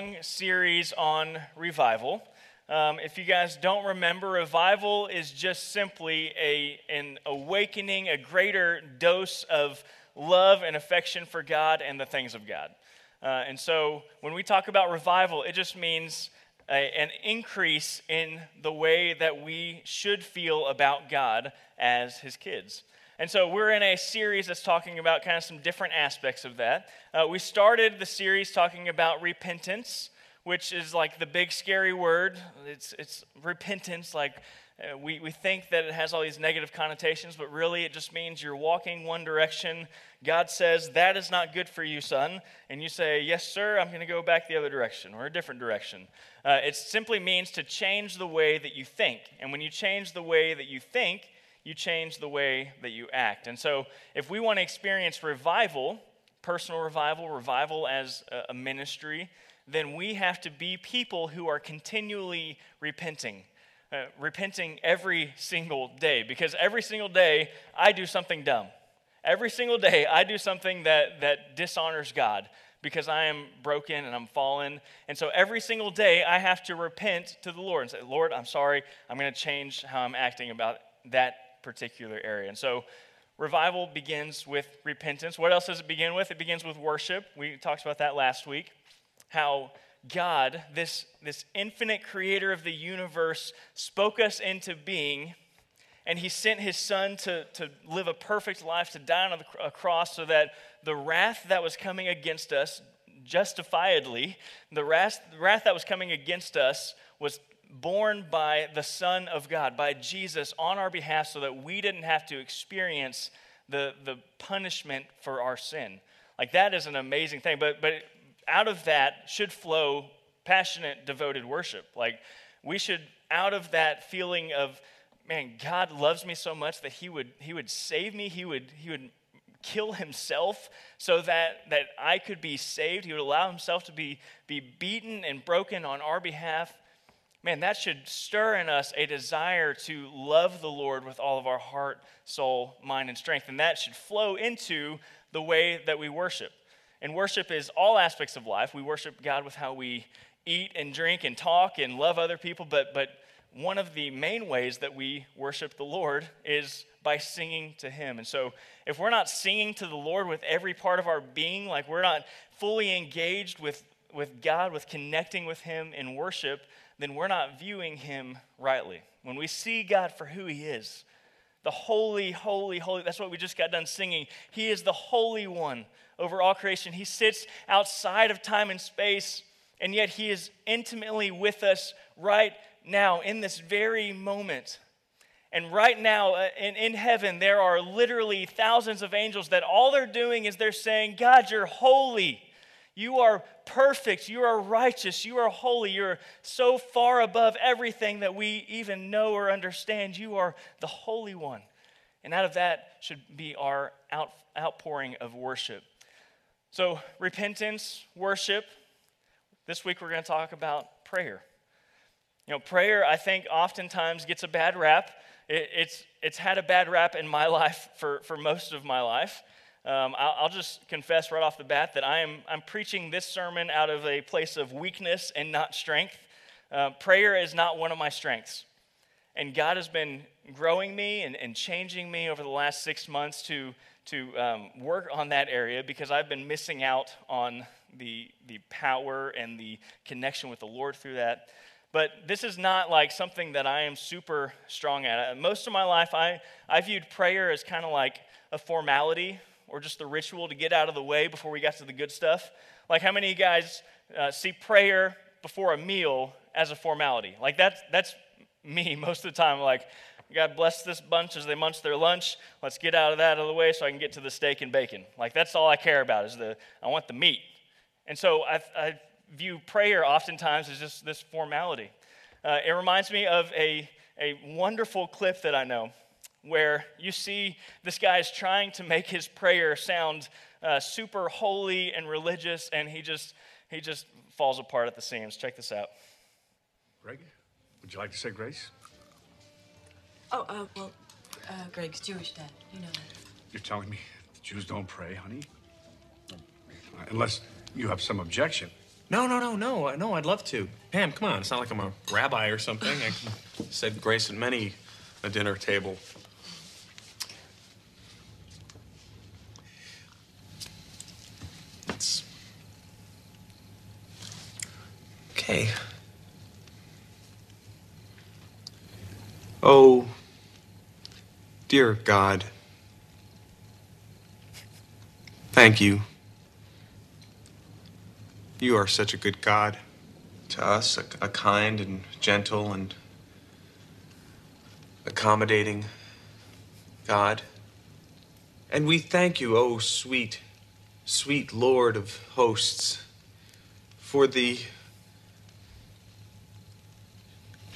long series on revival. Um, if you guys don't remember, revival is just simply a, an awakening, a greater dose of love and affection for God and the things of God. Uh, and so when we talk about revival, it just means a, an increase in the way that we should feel about God as his kids. And so we're in a series that's talking about kind of some different aspects of that. Uh, we started the series talking about repentance, which is like the big scary word. It's, it's repentance, like uh, we, we think that it has all these negative connotations, but really it just means you're walking one direction. God says, That is not good for you, son. And you say, Yes, sir, I'm going to go back the other direction or a different direction. Uh, it simply means to change the way that you think. And when you change the way that you think, you change the way that you act. And so, if we want to experience revival, personal revival, revival as a ministry, then we have to be people who are continually repenting. Uh, repenting every single day because every single day I do something dumb. Every single day I do something that, that dishonors God because I am broken and I'm fallen. And so every single day I have to repent to the Lord and say, Lord, I'm sorry. I'm going to change how I'm acting about that particular area. And so revival begins with repentance. What else does it begin with? It begins with worship. We talked about that last week. How God, this, this infinite creator of the universe, spoke us into being, and he sent his son to, to live a perfect life, to die on a cross, so that the wrath that was coming against us, justifiedly, the wrath, the wrath that was coming against us was borne by the Son of God, by Jesus on our behalf, so that we didn't have to experience the, the punishment for our sin. Like that is an amazing thing. But, but out of that should flow passionate, devoted worship. Like we should, out of that feeling of, man, God loves me so much that He would He would save me. He would He would kill himself so that, that I could be saved. He would allow himself to be, be beaten and broken on our behalf man, that should stir in us a desire to love the Lord with all of our heart, soul, mind, and strength. And that should flow into the way that we worship. And worship is all aspects of life. We worship God with how we eat and drink and talk and love other people, but, but one of the main ways that we worship the Lord is by singing to Him. And so, if we're not singing to the Lord with every part of our being, like we're not fully engaged with, with God, with connecting with Him in worship, then we're not viewing him rightly. When we see God for who he is, the holy, holy, holy, that's what we just got done singing. He is the holy one over all creation. He sits outside of time and space, and yet he is intimately with us right now in this very moment. And right now uh, in, in heaven, there are literally thousands of angels that all they're doing is they're saying, God, you're holy. You are perfect. You are righteous. You are holy. You're so far above everything that we even know or understand. You are the Holy One. And out of that should be our out, outpouring of worship. So, repentance, worship. This week we're going to talk about prayer. You know, prayer, I think, oftentimes gets a bad rap. It, it's, it's had a bad rap in my life for, for most of my life. Um, I'll, I'll, just confess right off the bat that I am I'm preaching this sermon out of a place of weakness and not strength. Uh, prayer is not one of my strengths. And God has been growing me and, and changing me over the last six months to, to um, work on that area because I've been missing out on the, the power and the connection with the Lord through that. But this is not like something that I am super strong at. Most of my life, I, I viewed prayer as kind of like a formality or just the ritual to get out of the way before we got to the good stuff? Like, how many of you guys uh, see prayer before a meal as a formality? Like, that's, that's me most of the time. Like, God bless this bunch as they munch their lunch. Let's get out of that out of the way so I can get to the steak and bacon. Like, that's all I care about is the, I want the meat. And so I, I view prayer oftentimes as just this formality. Uh, it reminds me of a, a wonderful clip that I know where you see this guy is trying to make his prayer sound uh, super holy and religious, and he just he just falls apart at the seams. Check this out. Greg, would you like to say grace? Oh, uh, well, uh, Greg's Jewish, Dad. You know that. You're telling me the Jews don't pray, honey? Uh, unless you have some objection. No, no, no, no, no, I'd love to. Pam, come on. It's not like I'm a rabbi or something. I said grace at many a dinner table. Okay. Oh, dear God. Thank you. You are such a good God to us, a, a kind and gentle and accommodating God. And we thank you, oh sweet, sweet Lord of hosts, for the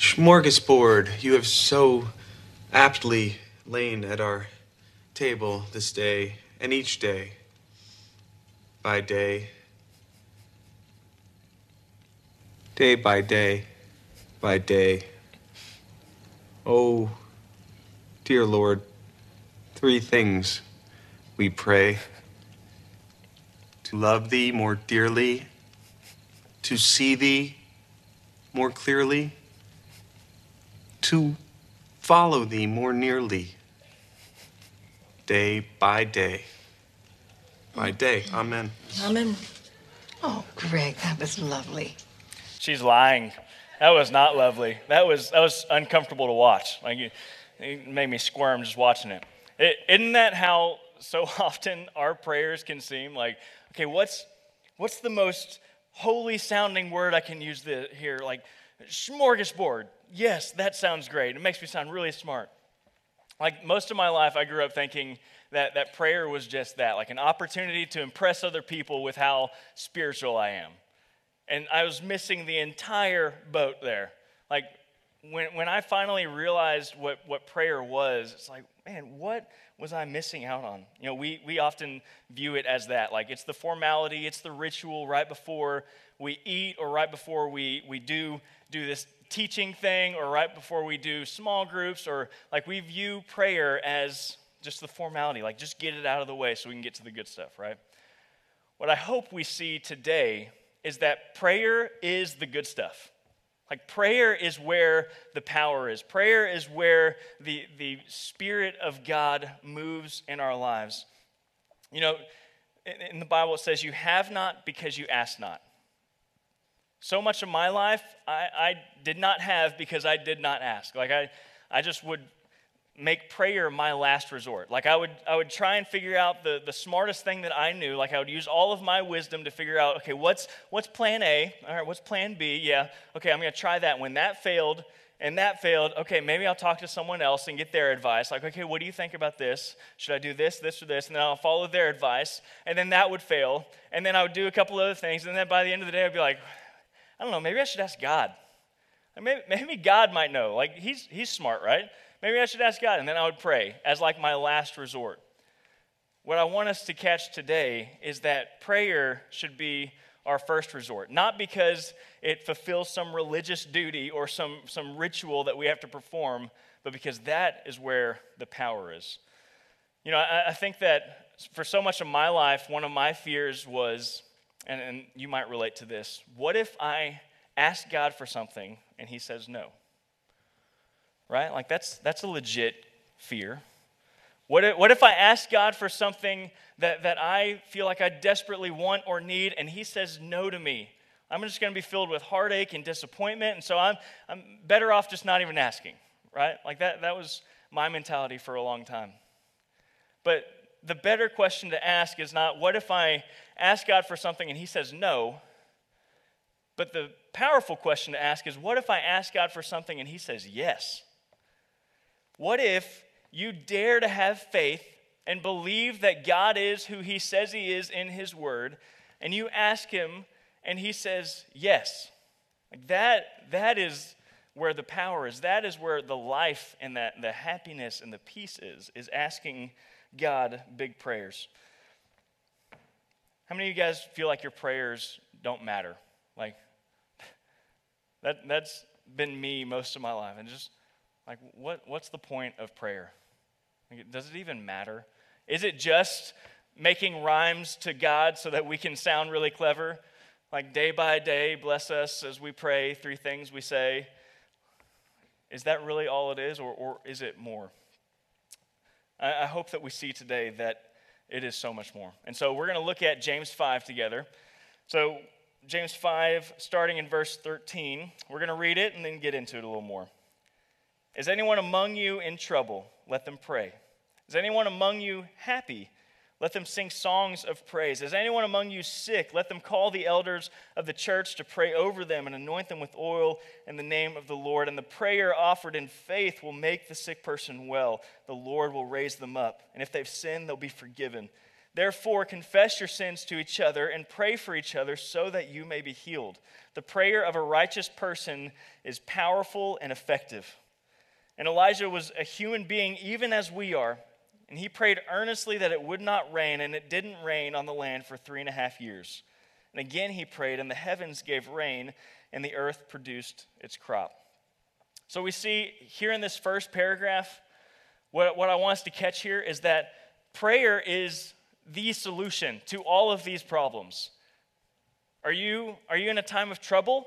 smorgasbord you have so aptly lain at our table this day and each day by day, day by day by day. Oh, dear Lord, three things we pray. To love Thee more dearly, to see Thee more clearly, to follow Thee more nearly, day by day by day. Amen. Amen. Oh, Greg, that was lovely. She's lying. That was not lovely. That was that was uncomfortable to watch. Like it, it made me squirm just watching it. it. Isn't that how so often our prayers can seem? Like, okay, what's what's the most holy sounding word I can use the, here? Like smorgasbord. Yes, that sounds great. It makes me sound really smart. Like most of my life, I grew up thinking that, that prayer was just that like an opportunity to impress other people with how spiritual I am. And I was missing the entire boat there. Like, when, when I finally realized what, what prayer was, it's like, man, what was I missing out on? You know, we, we often view it as that. Like, it's the formality, it's the ritual right before we eat or right before we, we do, do this teaching thing or right before we do small groups or like we view prayer as just the formality, like just get it out of the way so we can get to the good stuff, right? What I hope we see today is that prayer is the good stuff. Like prayer is where the power is. Prayer is where the, the Spirit of God moves in our lives. You know, in, the Bible it says, You have not because you ask not. So much of my life I, I did not have because I did not ask. Like I, I just would make prayer my last resort. Like I would I would try and figure out the, the smartest thing that I knew. Like I would use all of my wisdom to figure out, okay, what's what's plan A? All right, what's plan B? Yeah. Okay, I'm gonna try that. When that failed and that failed, okay, maybe I'll talk to someone else and get their advice. Like, okay, what do you think about this? Should I do this, this, or this? And then I'll follow their advice. And then that would fail. And then I would do a couple other things. And then by the end of the day, I'd be like, I don't know, maybe I should ask God. Maybe, maybe God might know. Like, he's, he's smart, right? Maybe I should ask God. And then I would pray as like my last resort. What I want us to catch today is that prayer should be our first resort, not because it fulfills some religious duty or some, some ritual that we have to perform, but because that is where the power is. You know, I, I think that for so much of my life, one of my fears was, and, and you might relate to this, what if I ask God for something and He says no? right? Like that's that's a legit fear. What if, what if I ask God for something that, that I feel like I desperately want or need, and He says no to me? I'm just going to be filled with heartache and disappointment, and so I'm, I'm better off just not even asking, right? Like that, that was my mentality for a long time. But the better question to ask is not, what if I ask God for something and He says no? But the powerful question to ask is, what if I ask God for something and He says yes? What if you dare to have faith and believe that God is who He says He is in His Word, and you ask Him and He says yes? Like that, that is where the power is. That is where the life and that, the happiness and the peace is, is asking God big prayers. How many of you guys feel like your prayers don't matter? Like, that, that's been me most of my life. And just like, what, what's the point of prayer? Like, does it even matter? Is it just making rhymes to God so that we can sound really clever? Like day by day, bless us as we pray, three things we say. Is that really all it is, or, or is it more? I, I hope that we see today that it is so much more. And so we're going to look at James 5 together. So, James 5, starting in verse 13, we're going to read it and then get into it a little more. Is anyone among you in trouble? Let them pray. Is anyone among you happy? Let them sing songs of praise. Is anyone among you sick? Let them call the elders of the church to pray over them and anoint them with oil in the name of the Lord. And the prayer offered in faith will make the sick person well. The Lord will raise them up. And if they've sinned, they'll be forgiven. Therefore, confess your sins to each other and pray for each other so that you may be healed. The prayer of a righteous person is powerful and effective. And Elijah was a human being, even as we are. And he prayed earnestly that it would not rain, and it didn't rain on the land for three and a half years. And again he prayed, and the heavens gave rain, and the earth produced its crop. So we see here in this first paragraph, what, what I want us to catch here is that prayer is the solution to all of these problems. Are you, are you in a time of trouble?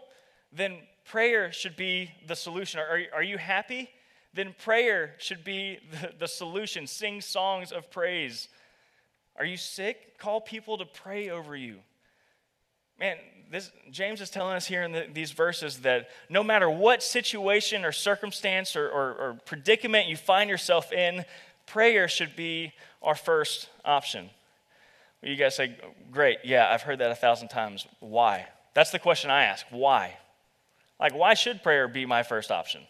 Then prayer should be the solution. Are, are you happy? Then prayer should be the, the solution. Sing songs of praise. Are you sick? Call people to pray over you. Man, this, James is telling us here in the, these verses that no matter what situation or circumstance or, or, or predicament you find yourself in, prayer should be our first option. You guys say, great, yeah, I've heard that a thousand times. Why? That's the question I ask. Why? Like, why should prayer be my first option?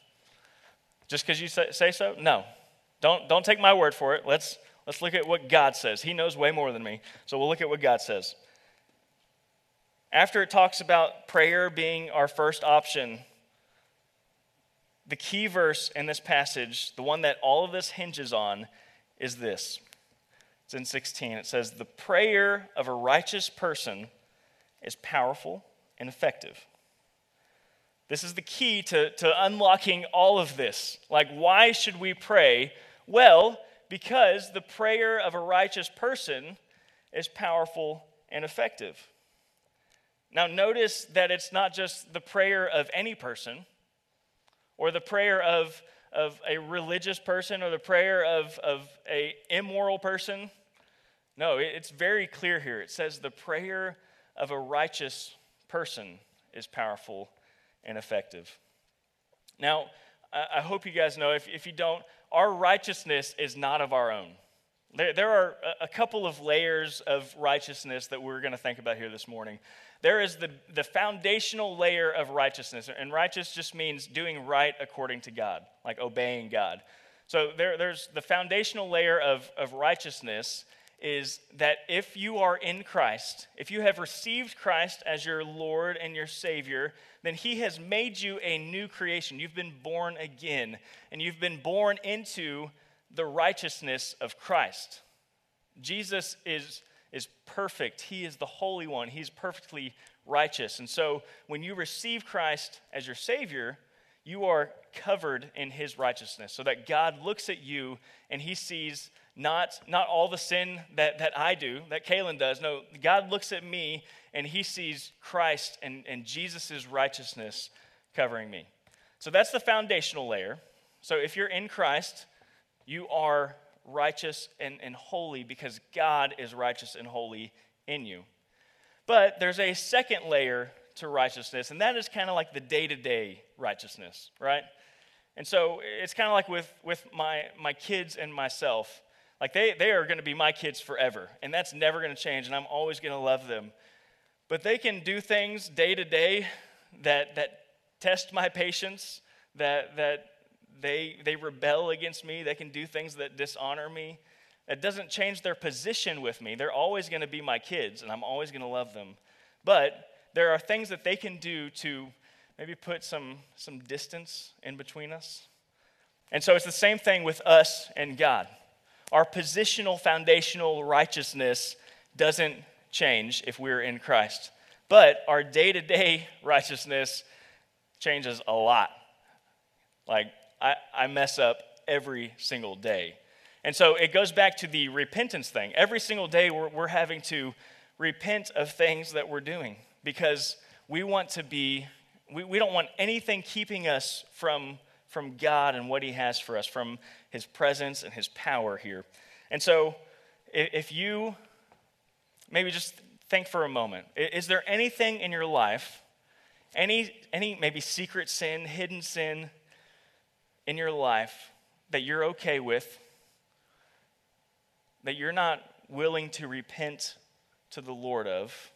Just because you say so? No. Don't, don't take my word for it. Let's, let's look at what God says. He knows way more than me. So we'll look at what God says. After it talks about prayer being our first option, the key verse in this passage, the one that all of this hinges on, is this. It's in 16. It says, The prayer of a righteous person is powerful and effective. This is the key to, to unlocking all of this. Like, why should we pray? Well, because the prayer of a righteous person is powerful and effective. Now, notice that it's not just the prayer of any person or the prayer of, of a religious person or the prayer of, of a immoral person. No, it's very clear here. It says the prayer of a righteous person is powerful and effective. Now, I hope you guys know, if, if you don't, our righteousness is not of our own. There, there are a couple of layers of righteousness that we're going to think about here this morning. There is the, the foundational layer of righteousness, and righteous just means doing right according to God, like obeying God. So there, there's the foundational layer of, of righteousness is that if you are in Christ, if you have received Christ as your Lord and your Savior, then He has made you a new creation. You've been born again, and you've been born into the righteousness of Christ. Jesus is, is perfect, He is the Holy One, He's perfectly righteous. And so when you receive Christ as your Savior, you are covered in His righteousness, so that God looks at you and He sees not, not all the sin that, that I do, that Kaylin does. No, God looks at me and he sees Christ and, and Jesus' righteousness covering me. So that's the foundational layer. So if you're in Christ, you are righteous and, and holy because God is righteous and holy in you. But there's a second layer to righteousness, and that is kind of like the day to day righteousness, right? And so it's kind of like with, with my, my kids and myself. Like they, they are going to be my kids forever, and that's never going to change, and I'm always going to love them. But they can do things day to day that, that test my patience, that, that they, they rebel against me, they can do things that dishonor me. It doesn't change their position with me. They're always going to be my kids, and I'm always going to love them. But there are things that they can do to maybe put some, some distance in between us. And so it's the same thing with us and God. Our positional, foundational righteousness doesn't change if we're in Christ. But our day to day righteousness changes a lot. Like, I, I mess up every single day. And so it goes back to the repentance thing. Every single day, we're, we're having to repent of things that we're doing because we want to be, we, we don't want anything keeping us from, from God and what He has for us, from His presence and His power here. And so, if, if you maybe just think for a moment is there anything in your life, any, any maybe secret sin, hidden sin in your life that you're okay with, that you're not willing to repent to the Lord of?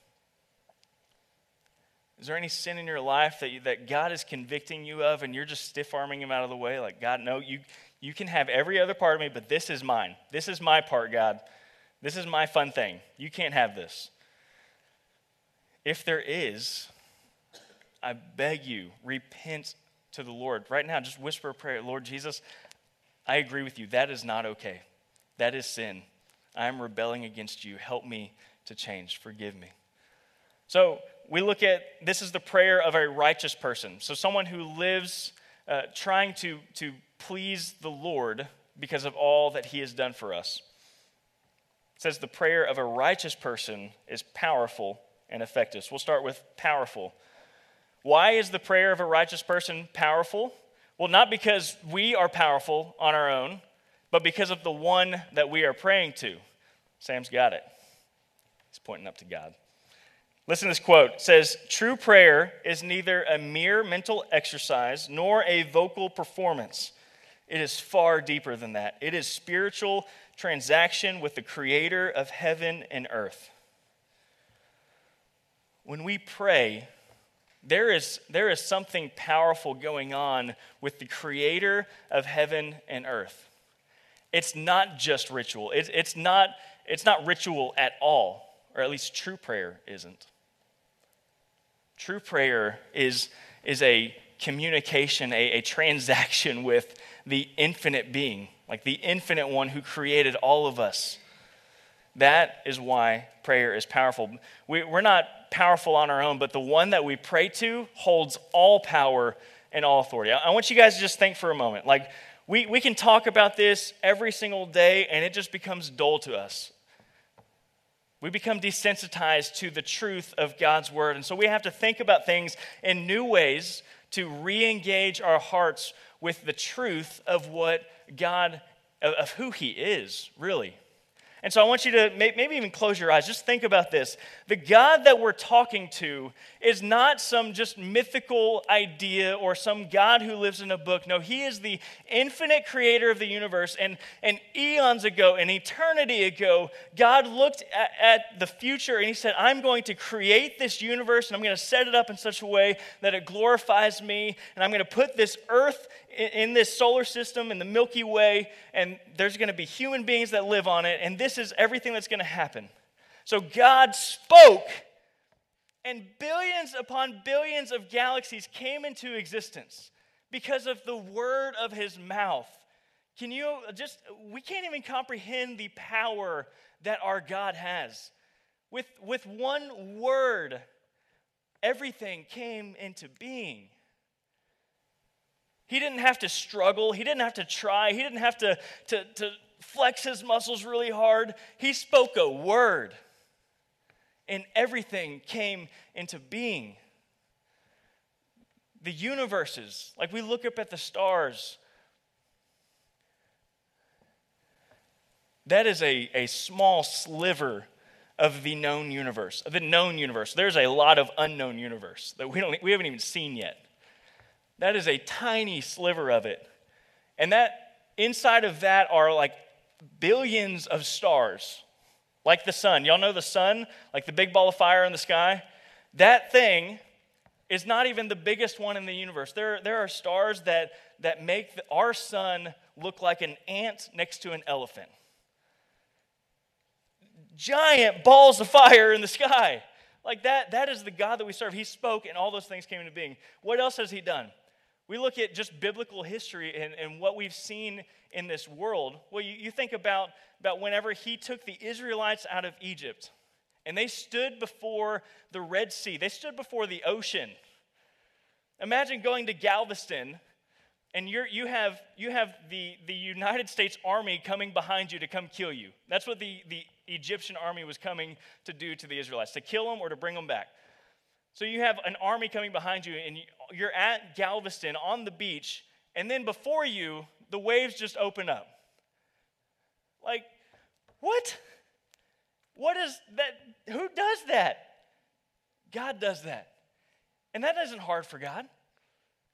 Is there any sin in your life that, you, that God is convicting you of and you're just stiff arming him out of the way? Like, God, no, you, you can have every other part of me, but this is mine. This is my part, God. This is my fun thing. You can't have this. If there is, I beg you, repent to the Lord. Right now, just whisper a prayer Lord Jesus, I agree with you. That is not okay. That is sin. I am rebelling against you. Help me to change. Forgive me. So, we look at this is the prayer of a righteous person. So, someone who lives uh, trying to, to please the Lord because of all that he has done for us. Says the prayer of a righteous person is powerful and effective. So we'll start with powerful. Why is the prayer of a righteous person powerful? Well, not because we are powerful on our own, but because of the one that we are praying to. Sam's got it. He's pointing up to God. Listen to this quote. It says, True prayer is neither a mere mental exercise nor a vocal performance. It is far deeper than that. It is spiritual transaction with the creator of heaven and earth. When we pray, there is, there is something powerful going on with the creator of heaven and earth. It's not just ritual, it's, not, it's not ritual at all, or at least true prayer isn't. True prayer is, is a communication, a, a transaction with the infinite being, like the infinite one who created all of us. That is why prayer is powerful. We, we're not powerful on our own, but the one that we pray to holds all power and all authority. I want you guys to just think for a moment. Like, we, we can talk about this every single day, and it just becomes dull to us. We become desensitized to the truth of God's word. And so we have to think about things in new ways to re engage our hearts with the truth of what God, of who He is, really. And so I want you to maybe even close your eyes. Just think about this. The God that we're talking to is not some just mythical idea or some God who lives in a book. No, He is the infinite creator of the universe. And, and eons ago, an eternity ago, God looked at, at the future and He said, I'm going to create this universe and I'm going to set it up in such a way that it glorifies me. And I'm going to put this earth in this solar system, in the Milky Way, and there's going to be human beings that live on it, and this is everything that's going to happen. So God spoke, and billions upon billions of galaxies came into existence because of the word of his mouth. Can you just, we can't even comprehend the power that our God has. With, with one word, everything came into being. He didn't have to struggle. He didn't have to try. He didn't have to, to, to flex his muscles really hard. He spoke a word, and everything came into being. The universes, like we look up at the stars, that is a, a small sliver of the known universe, of the known universe. There's a lot of unknown universe that we, don't, we haven't even seen yet. That is a tiny sliver of it. And that inside of that are like billions of stars, like the sun. Y'all know the sun, like the big ball of fire in the sky? That thing is not even the biggest one in the universe. There, there are stars that, that make the, our sun look like an ant next to an elephant. Giant balls of fire in the sky. Like that, that is the God that we serve. He spoke and all those things came into being. What else has He done? We look at just biblical history and, and what we've seen in this world, well, you, you think about, about whenever he took the Israelites out of Egypt and they stood before the Red Sea, they stood before the ocean. Imagine going to Galveston and you're, you have, you have the, the United States Army coming behind you to come kill you. That's what the, the Egyptian army was coming to do to the Israelites, to kill them or to bring them back. So you have an army coming behind you, and you're at Galveston on the beach, and then before you, the waves just open up. Like, what? What is that? Who does that? God does that. And that isn't hard for God.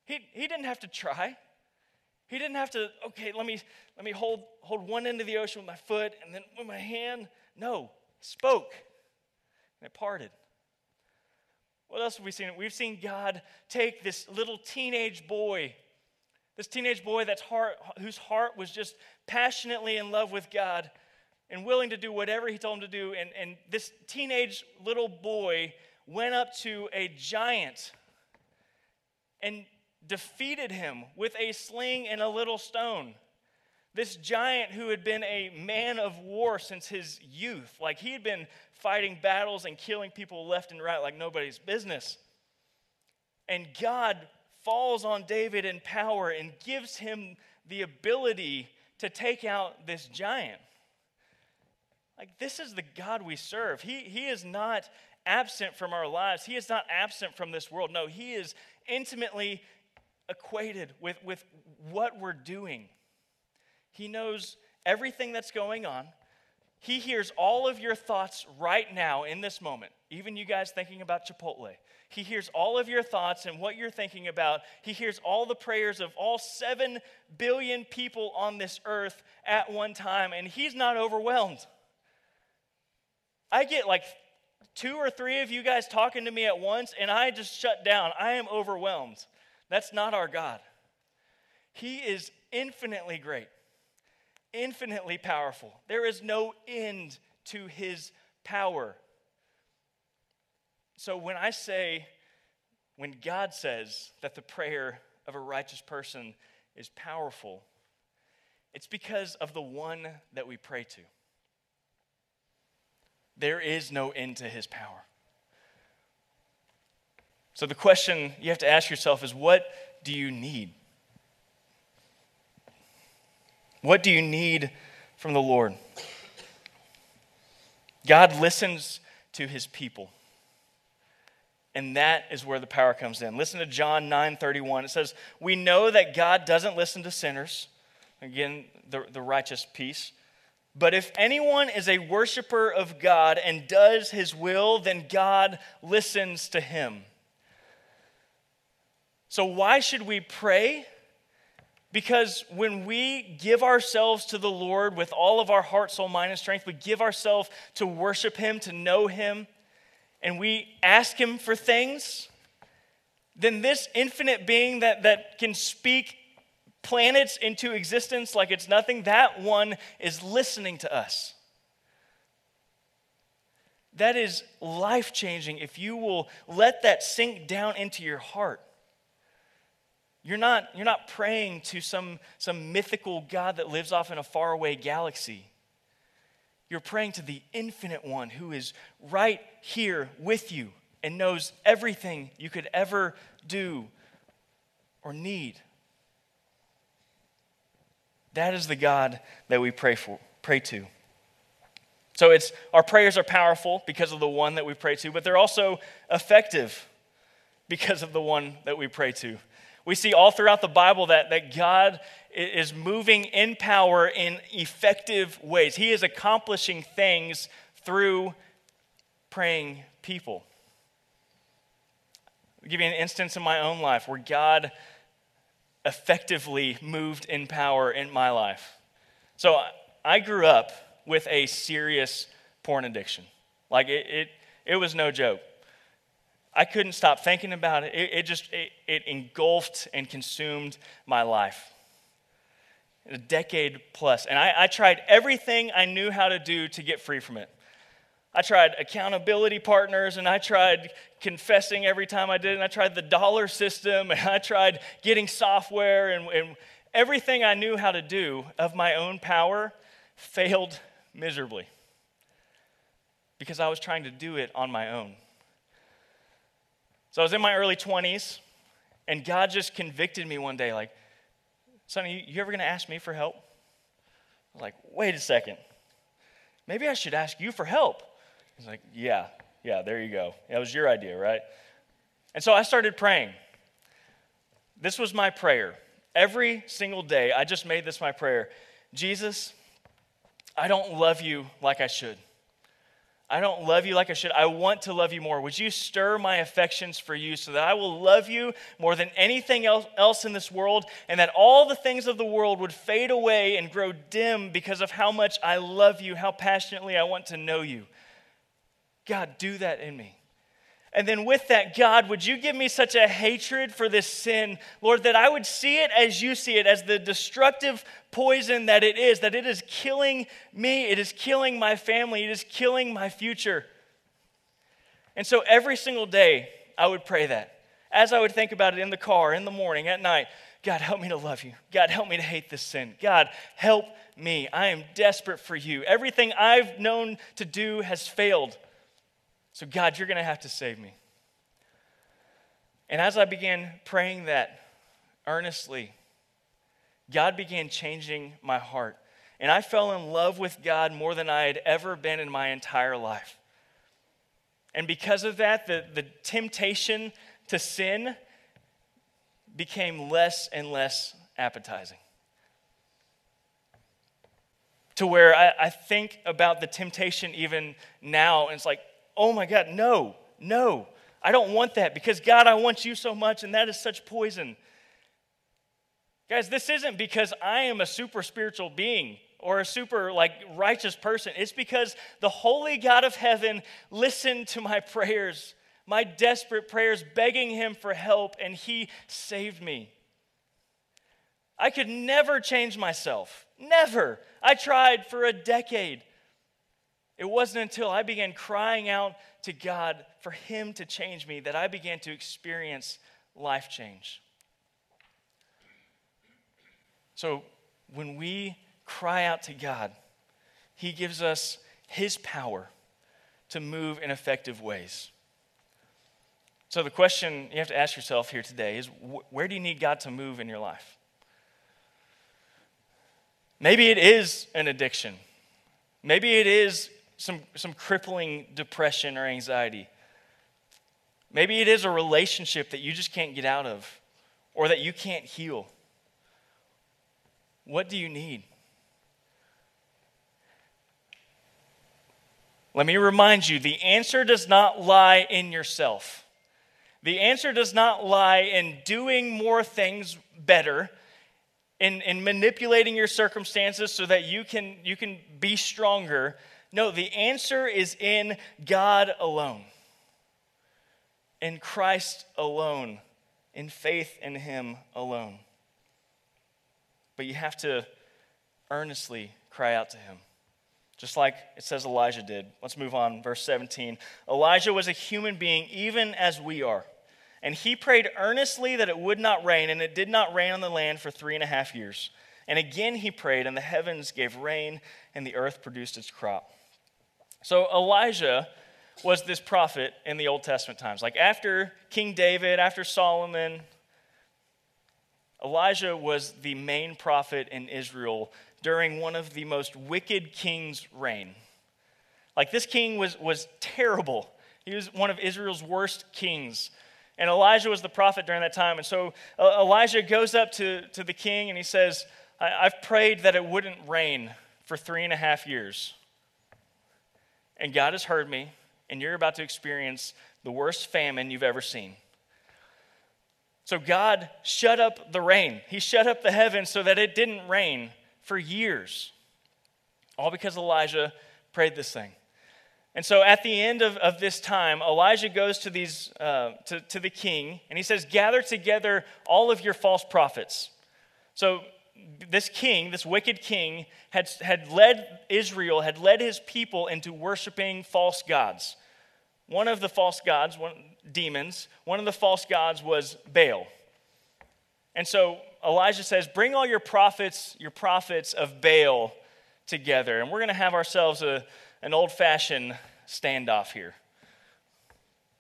He, he didn't have to try. He didn't have to, okay, let me let me hold hold one end of the ocean with my foot and then with my hand. No, spoke. And it parted. What else have we seen? We've seen God take this little teenage boy, this teenage boy that's heart, whose heart was just passionately in love with God and willing to do whatever he told him to do. And, and this teenage little boy went up to a giant and defeated him with a sling and a little stone. This giant who had been a man of war since his youth, like he had been fighting battles and killing people left and right like nobody's business. And God falls on David in power and gives him the ability to take out this giant. Like, this is the God we serve. He, he is not absent from our lives, He is not absent from this world. No, He is intimately equated with, with what we're doing. He knows everything that's going on. He hears all of your thoughts right now in this moment, even you guys thinking about Chipotle. He hears all of your thoughts and what you're thinking about. He hears all the prayers of all 7 billion people on this earth at one time, and He's not overwhelmed. I get like two or three of you guys talking to me at once, and I just shut down. I am overwhelmed. That's not our God. He is infinitely great, infinitely powerful. There is no end to his power. So when I say, when God says that the prayer of a righteous person is powerful, it's because of the one that we pray to. There is no end to his power. So the question you have to ask yourself is what do you need? What do you need from the Lord? God listens to his people. And that is where the power comes in. Listen to John 9:31. It says, "We know that God doesn't listen to sinners." Again, the, the righteous piece. But if anyone is a worshiper of God and does his will, then God listens to him. So, why should we pray? Because when we give ourselves to the Lord with all of our heart, soul, mind, and strength, we give ourselves to worship Him, to know Him, and we ask Him for things, then this infinite being that, that can speak planets into existence like it's nothing, that one is listening to us. That is life changing if you will let that sink down into your heart. You're not, you're not praying to some, some mythical God that lives off in a faraway galaxy. You're praying to the infinite one who is right here with you and knows everything you could ever do or need. That is the God that we pray for, pray to. So it's our prayers are powerful because of the one that we pray to, but they're also effective because of the one that we pray to. We see all throughout the Bible that, that God is moving in power in effective ways. He is accomplishing things through praying people. I'll give you an instance in my own life where God effectively moved in power in my life. So I grew up with a serious porn addiction. Like it, it, it was no joke. I couldn't stop thinking about it. It, it just it, it engulfed and consumed my life. A decade plus. And I, I tried everything I knew how to do to get free from it. I tried accountability partners and I tried confessing every time I did, and I tried the dollar system and I tried getting software and, and everything I knew how to do of my own power failed miserably because I was trying to do it on my own. So I was in my early 20s, and God just convicted me one day, like, Sonny, you, you ever gonna ask me for help? I was like, wait a second. Maybe I should ask you for help. He's like, yeah, yeah, there you go. That was your idea, right? And so I started praying. This was my prayer. Every single day, I just made this my prayer Jesus, I don't love you like I should. I don't love you like I should. I want to love you more. Would you stir my affections for you so that I will love you more than anything else in this world, and that all the things of the world would fade away and grow dim because of how much I love you, how passionately I want to know you? God, do that in me. And then with that, God, would you give me such a hatred for this sin, Lord, that I would see it as you see it, as the destructive poison that it is, that it is killing me, it is killing my family, it is killing my future. And so every single day, I would pray that. As I would think about it in the car, in the morning, at night, God, help me to love you. God, help me to hate this sin. God, help me. I am desperate for you. Everything I've known to do has failed. So, God, you're going to have to save me. And as I began praying that earnestly, God began changing my heart. And I fell in love with God more than I had ever been in my entire life. And because of that, the, the temptation to sin became less and less appetizing. To where I, I think about the temptation even now, and it's like, oh my God, no, no. I don't want that because God, I want you so much, and that is such poison. Guys, this isn't because I am a super spiritual being or a super like righteous person. It's because the holy God of heaven listened to my prayers, my desperate prayers, begging him for help, and he saved me. I could never change myself. Never. I tried for a decade. It wasn't until I began crying out to God for Him to change me that I began to experience life change. So when we cry out to God, He gives us His power to move in effective ways. So the question you have to ask yourself here today is where do you need God to move in your life? Maybe it is an addiction. Maybe it is some, some crippling depression or anxiety. Maybe it is a relationship that you just can't get out of or that you can't heal. What do you need? Let me remind you the answer does not lie in yourself. The answer does not lie in doing more things better, in, in manipulating your circumstances so that you can, you can be stronger. No, the answer is in God alone, in Christ alone, in faith in Him alone. But you have to earnestly cry out to Him, just like it says Elijah did. Let's move on, verse 17. Elijah was a human being, even as we are. And he prayed earnestly that it would not rain, and it did not rain on the land for three and a half years. And again he prayed, and the heavens gave rain, and the earth produced its crop. So Elijah was this prophet in the Old Testament times. Like after King David, after Solomon, Elijah was the main prophet in Israel during one of the most wicked kings' reign. Like this king was, was terrible. He was one of Israel's worst kings. And Elijah was the prophet during that time. And so uh, Elijah goes up to, to the king and he says, I've prayed that it wouldn't rain for three and a half years and God has heard me, and you're about to experience the worst famine you've ever seen. So God shut up the rain. He shut up the heavens so that it didn't rain for years. All because Elijah prayed this thing. And so at the end of, of this time, Elijah goes to, these, uh, to, to the king and he says, Gather together all of your false prophets. So this king, this wicked king, had, had led Israel, had led his people into worshiping false gods. One of the false gods, one, demons, one of the false gods was Baal. And so Elijah says, Bring all your prophets, your prophets of Baal together. And we're going to have ourselves a, an old fashioned standoff here.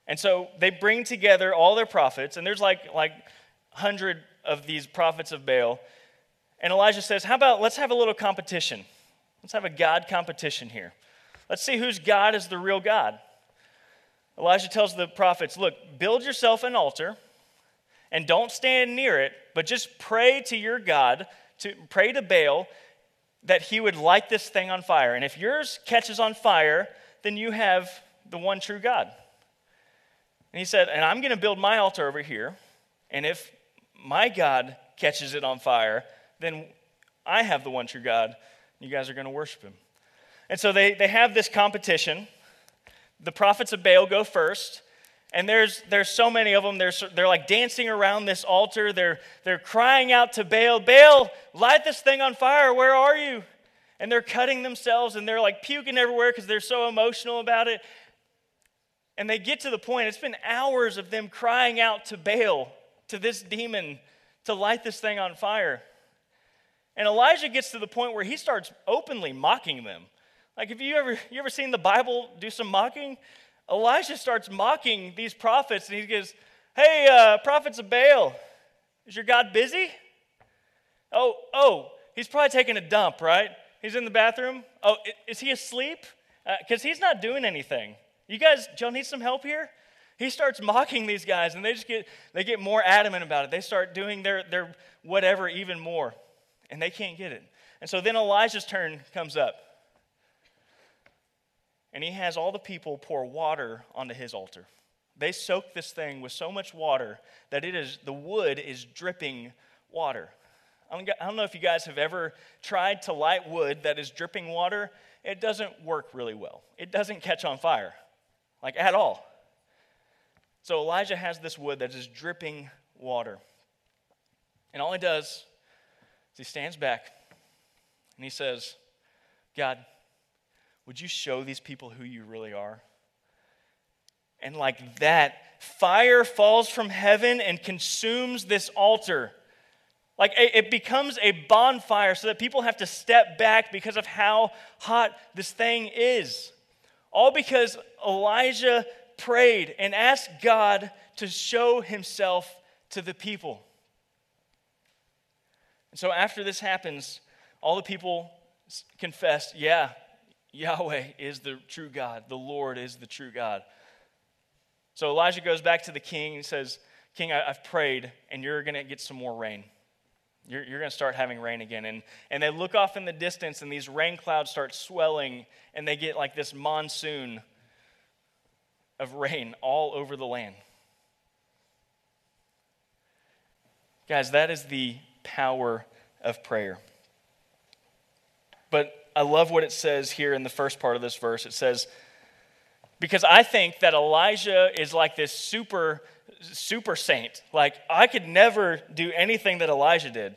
And so they bring together all their prophets, and there's like like hundred of these prophets of Baal, and Elijah says, How about let's have a little competition? Let's have a God competition here. Let's see whose God is the real God. Elijah tells the prophets, Look, build yourself an altar and don't stand near it, but just pray to your God, to pray to Baal that he would light this thing on fire. And if yours catches on fire, then you have the one true God. And he said, And I'm going to build my altar over here. And if my God catches it on fire, then I have the one true God. You guys are going to worship him. And so they, they have this competition. The prophets of Baal go first. And there's, there's so many of them. They're, they're like dancing around this altar. They're, they're crying out to Baal, Baal, light this thing on fire. Where are you? And they're cutting themselves and they're like puking everywhere because they're so emotional about it. And they get to the point, it's been hours of them crying out to Baal, to this demon, to light this thing on fire. And Elijah gets to the point where he starts openly mocking them. Like, have you ever, you ever seen the Bible do some mocking? Elijah starts mocking these prophets and he goes, Hey, uh, prophets of Baal, is your God busy? Oh, oh, he's probably taking a dump, right? He's in the bathroom. Oh, is he asleep? Because uh, he's not doing anything. You guys, y'all need some help here? He starts mocking these guys and they just get, they get more adamant about it. They start doing their, their whatever even more and they can't get it. And so then Elijah's turn comes up and he has all the people pour water onto his altar. They soak this thing with so much water that it is the wood is dripping water. I don't know if you guys have ever tried to light wood that is dripping water. It doesn't work really well. It doesn't catch on fire, like at all. So Elijah has this wood that is dripping water. And all he does is he stands back and he says, God, would you show these people who you really are? And like that, fire falls from heaven and consumes this altar. Like it becomes a bonfire so that people have to step back because of how hot this thing is. All because Elijah prayed and asked God to show himself to the people. So after this happens, all the people confessed, yeah, Yahweh is the true God. The Lord is the true God. So Elijah goes back to the king and says, King, I, have prayed, and you're going to get some more rain. You're, you're going to start having rain again. And, and they look off in the distance, and these rain clouds start swelling, and they get like this monsoon of rain all over the land. Guys, that is the power of prayer. But I love what it says here in the first part of this verse. It says, because I think that Elijah is like this super, super saint. Like, I could never do anything that Elijah did.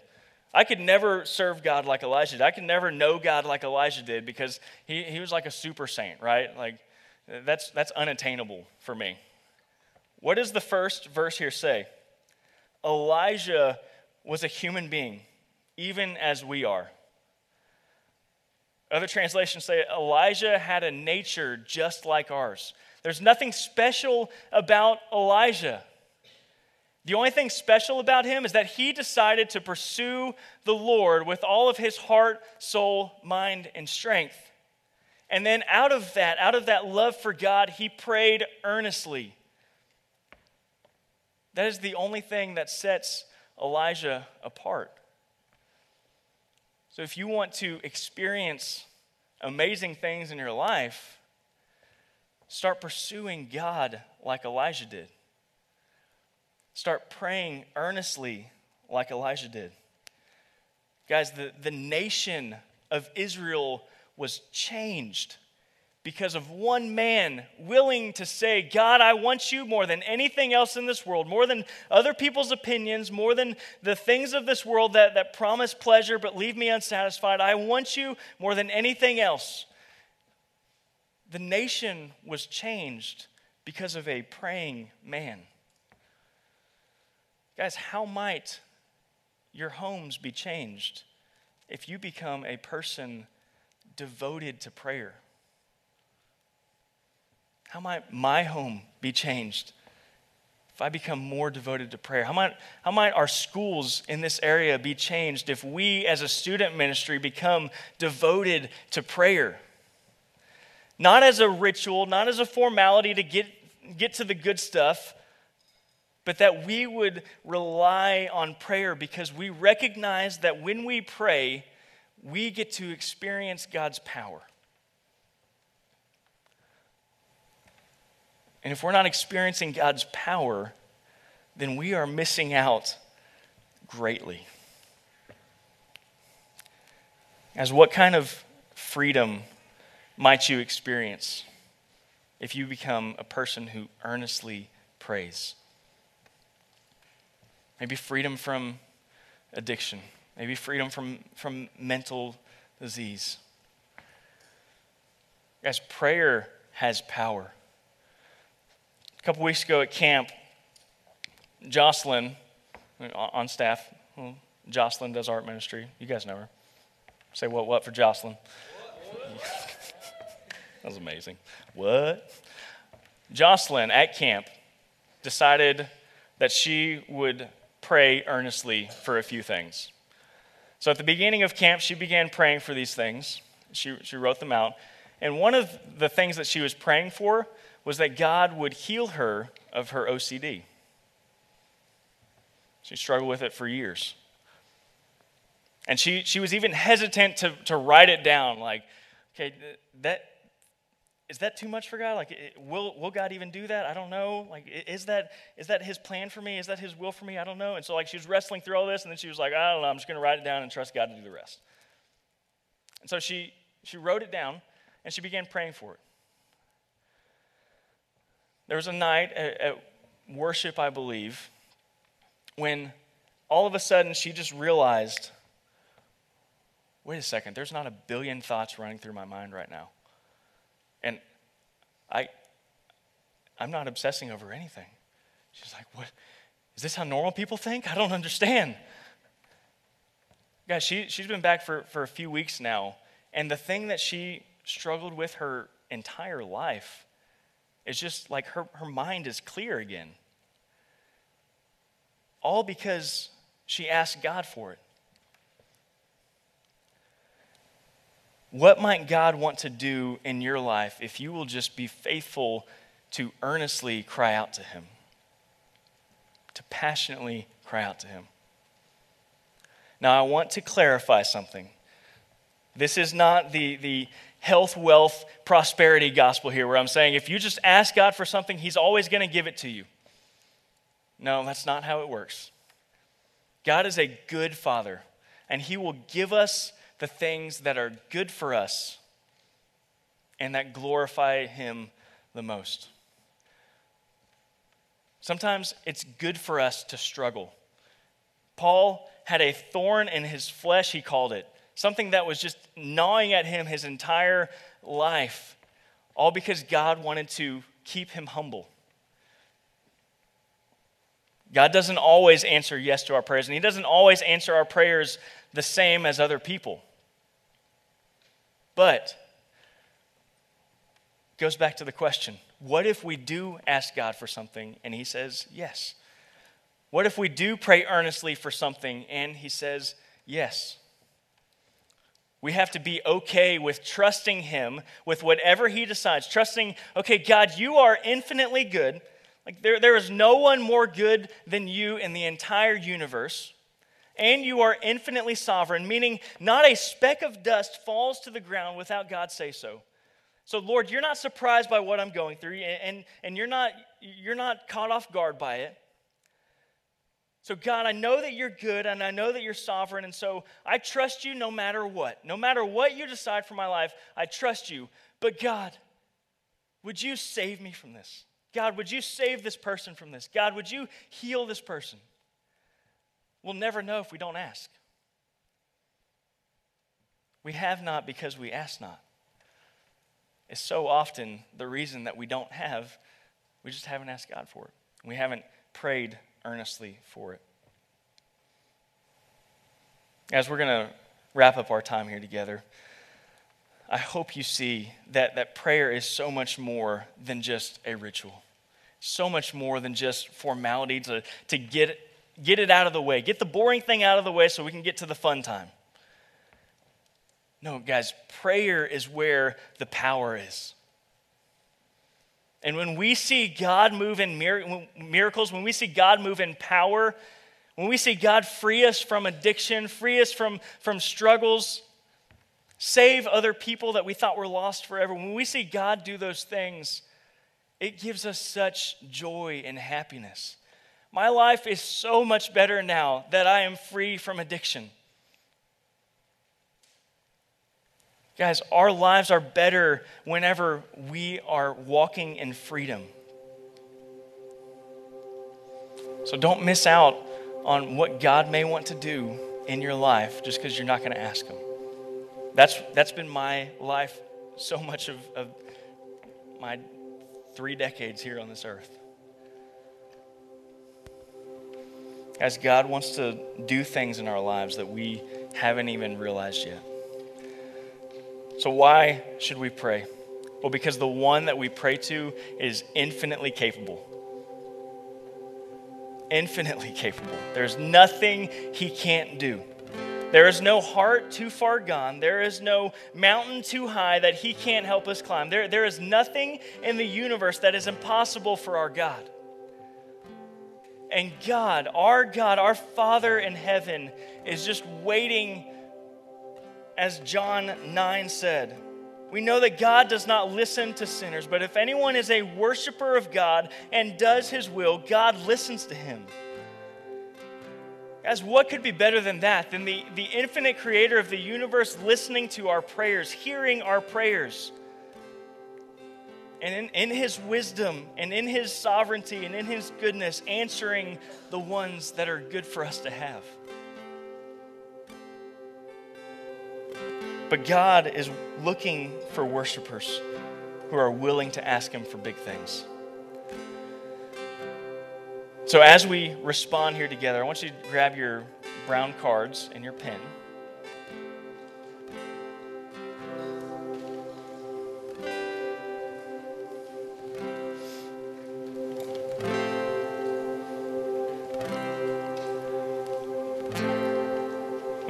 I could never serve God like Elijah did. I could never know God like Elijah did because he, he was like a super saint, right? Like, that's, that's unattainable for me. What does the first verse here say? Elijah was a human being, even as we are. Other translations say Elijah had a nature just like ours. There's nothing special about Elijah. The only thing special about him is that he decided to pursue the Lord with all of his heart, soul, mind, and strength. And then out of that, out of that love for God, he prayed earnestly. That is the only thing that sets Elijah apart. So if you want to experience amazing things in your life, start pursuing God like Elijah did. Start praying earnestly like Elijah did. Guys, the, the nation of Israel was changed because of one man willing to say, God, I want you more than anything else in this world, more than other people's opinions, more than the things of this world that, that promise pleasure but leave me unsatisfied. I want you more than anything else. The nation was changed because of a praying man. Guys, how might your homes be changed if you become a person devoted to prayer? How might my home be changed if I become more devoted to prayer? How might, how might our schools in this area be changed if we as a student ministry become devoted to prayer? Not as a ritual, not as a formality to get get to the good stuff, but that we would rely on prayer because we recognize that when we pray, we get to experience God's power. And if we're not experiencing God's power, then we are missing out greatly. As what kind of freedom might you experience if you become a person who earnestly prays? Maybe freedom from addiction, maybe freedom from, from mental disease. As prayer has power. A couple weeks ago at camp, Jocelyn, on staff, hmm, Jocelyn does art ministry. You guys know her. Say what, what for Jocelyn? that was amazing. What? Jocelyn at camp decided that she would pray earnestly for a few things. So at the beginning of camp, she began praying for these things. She, she wrote them out. And one of the things that she was praying for was that God would heal her of her OCD. She struggled with it for years. And she, she was even hesitant to, to write it down. Like, okay, that, is that too much for God? Like, will, will God even do that? I don't know. Like, is that, is that his plan for me? Is that his will for me? I don't know. And so, like, she was wrestling through all this, and then she was like, I don't know. I'm just going to write it down and trust God to do the rest. And so she, she wrote it down, and she began praying for it. There was a night at, at worship, I believe, when all of a sudden she just realized wait a second, there's not a billion thoughts running through my mind right now. And I, I'm not obsessing over anything. She's like, what? Is this how normal people think? I don't understand. Guys, she, she's been back for, for a few weeks now, and the thing that she struggled with her entire life is just like her, her mind is clear again. All because she asked God for it. What might God want to do in your life if you will just be faithful to earnestly cry out to Him? To passionately cry out to Him. Now, I want to clarify something. This is not the, the health, wealth, prosperity gospel here, where I'm saying if you just ask God for something, He's always going to give it to you. No, that's not how it works. God is a good Father, and He will give us the things that are good for us and that glorify Him the most. Sometimes it's good for us to struggle. Paul had a thorn in his flesh, he called it, something that was just gnawing at him his entire life, all because God wanted to keep him humble. God doesn't always answer yes to our prayers, and He doesn't always answer our prayers the same as other people. But goes back to the question what if we do ask God for something and He says yes? What if we do pray earnestly for something and He says yes? We have to be okay with trusting Him with whatever He decides. Trusting, okay, God, you are infinitely good. Like there, there is no one more good than you in the entire universe and you are infinitely sovereign, meaning not a speck of dust falls to the ground without God say so. So, Lord, you're not surprised by what I'm going through, and, and you're, not, you're not caught off guard by it. So, God, I know that you're good and I know that you're sovereign, and so I trust you no matter what. No matter what you decide for my life, I trust you. But, God, would you save me from this? God, would you save this person from this? God, would you heal this person? We'll never know if we don't ask. We have not because we ask not. It's so often the reason that we don't have, we just haven't asked God for it. We haven't prayed earnestly for it. As we're going to wrap up our time here together, I hope you see that, that prayer is so much more than just a ritual, so much more than just formality to, to get Get it out of the way. Get the boring thing out of the way so we can get to the fun time. No, guys, prayer is where the power is. And when we see God move in miracles, when we see God move in power, when we see God free us from addiction, free us from, from struggles, save other people that we thought were lost forever, when we see God do those things, it gives us such joy and happiness. My life is so much better now that I am free from addiction. Guys, our lives are better whenever we are walking in freedom. So don't miss out on what God may want to do in your life just because you're not going to ask Him. That's, that's been my life so much of, of my three decades here on this earth. As God wants to do things in our lives that we haven't even realized yet. So, why should we pray? Well, because the one that we pray to is infinitely capable. Infinitely capable. There's nothing he can't do. There is no heart too far gone. There is no mountain too high that he can't help us climb. There, there is nothing in the universe that is impossible for our God. And God, our God, our Father in heaven, is just waiting, as John 9 said. We know that God does not listen to sinners, but if anyone is a worshiper of God and does his will, God listens to him. Guys, what could be better than that? Than the, the infinite creator of the universe listening to our prayers, hearing our prayers and in, in his wisdom and in his sovereignty and in his goodness, answering the ones that are good for us to have. But God is looking for worshipers who are willing to ask him for big things. So, as we respond here together, I want you to grab your brown cards and your pen.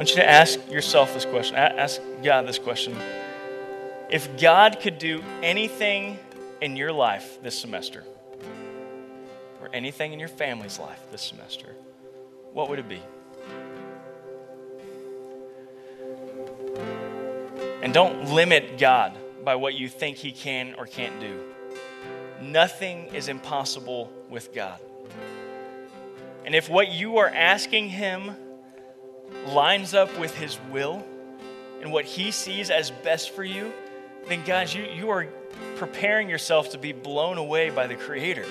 Want you to ask yourself this question. Ask God this question. If God could do anything in your life this semester, or anything in your family's life this semester, what would it be? And don't limit God by what you think He can or can't do. Nothing is impossible with God. And if what you are asking Him lines up with His will and what He sees as best for you, then, guys, you, you are preparing yourself to be blown away by the Creator.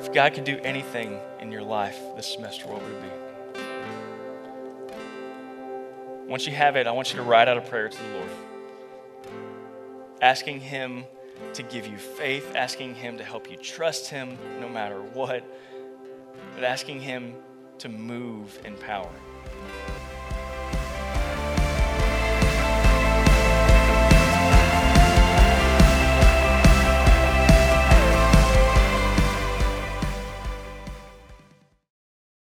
If God could do anything in your life this semester, what would it be? Once you have it, I want you to write out a prayer to the Lord, asking Him to give you faith, asking Him to help you trust Him no matter what but asking Him to move in power.